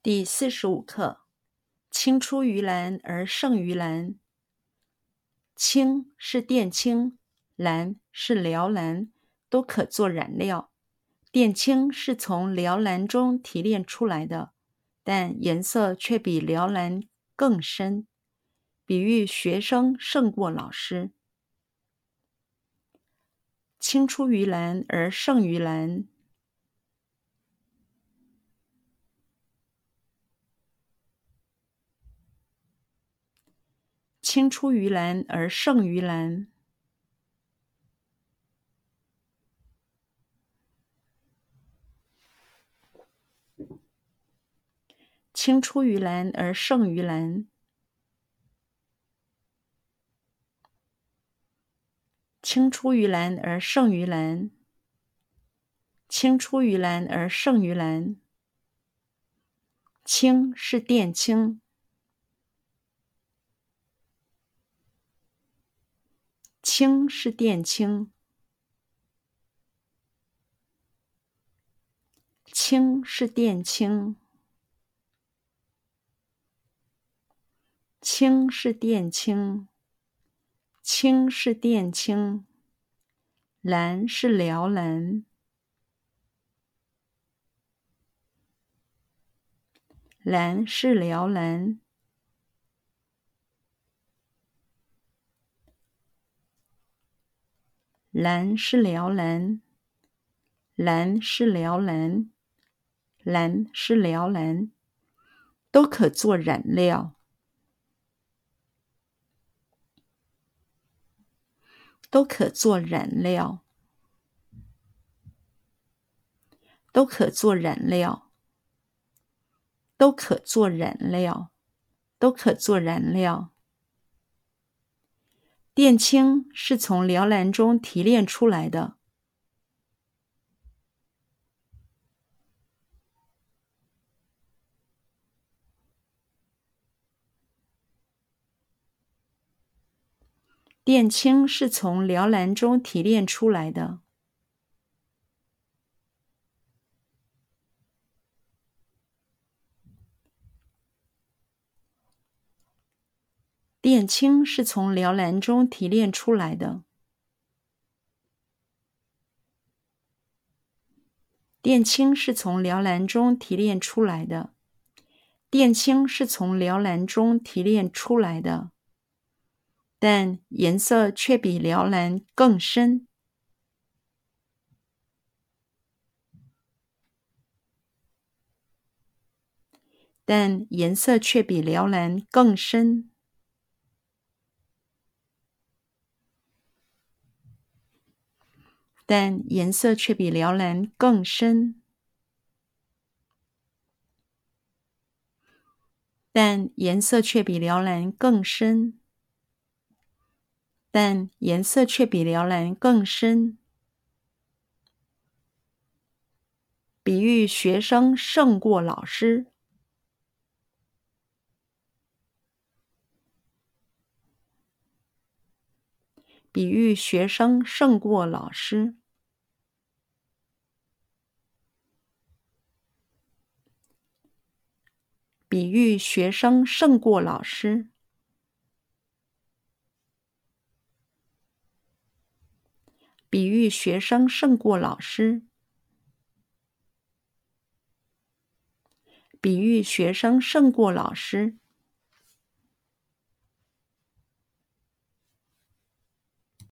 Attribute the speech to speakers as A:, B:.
A: 第四十五课：青出于蓝而胜于蓝。青是靛青，蓝是辽蓝，都可做染料。靛青是从辽蓝中提炼出来的，但颜色却比辽蓝更深，比喻学生胜过老师。青出于蓝而胜于蓝。青出于蓝而胜于蓝。青出于蓝而胜于蓝。青出于蓝而胜于蓝。青出于蓝而胜于蓝。青是靛青。青是靛青，青是靛青，青是靛青，青是靛青，蓝是鹩蓝，蓝是鹩蓝。蓝是辽蓝，蓝是辽蓝，蓝是辽蓝，都可做染料，都可做染料，都可做染料，都可做染料，都可做染料。靛青是从鹩蓝中提炼出来的。靛青是从鹩蓝中提炼出来的。靛青是从鹩蓝中提炼出来的。靛青是从鹩蓝中提炼出来的。靛青是从鹩蓝中提炼出来的，但颜色却比鹩蓝更深。但颜色却比鹩蓝更深。但颜色却比辽蓝更深，但颜色却比辽蓝更深，但颜色却比辽蓝更深。比喻学生胜过老师，比喻学生胜过老师。比喻学生胜过老师。比喻学生胜过老师。比喻学生胜过老师。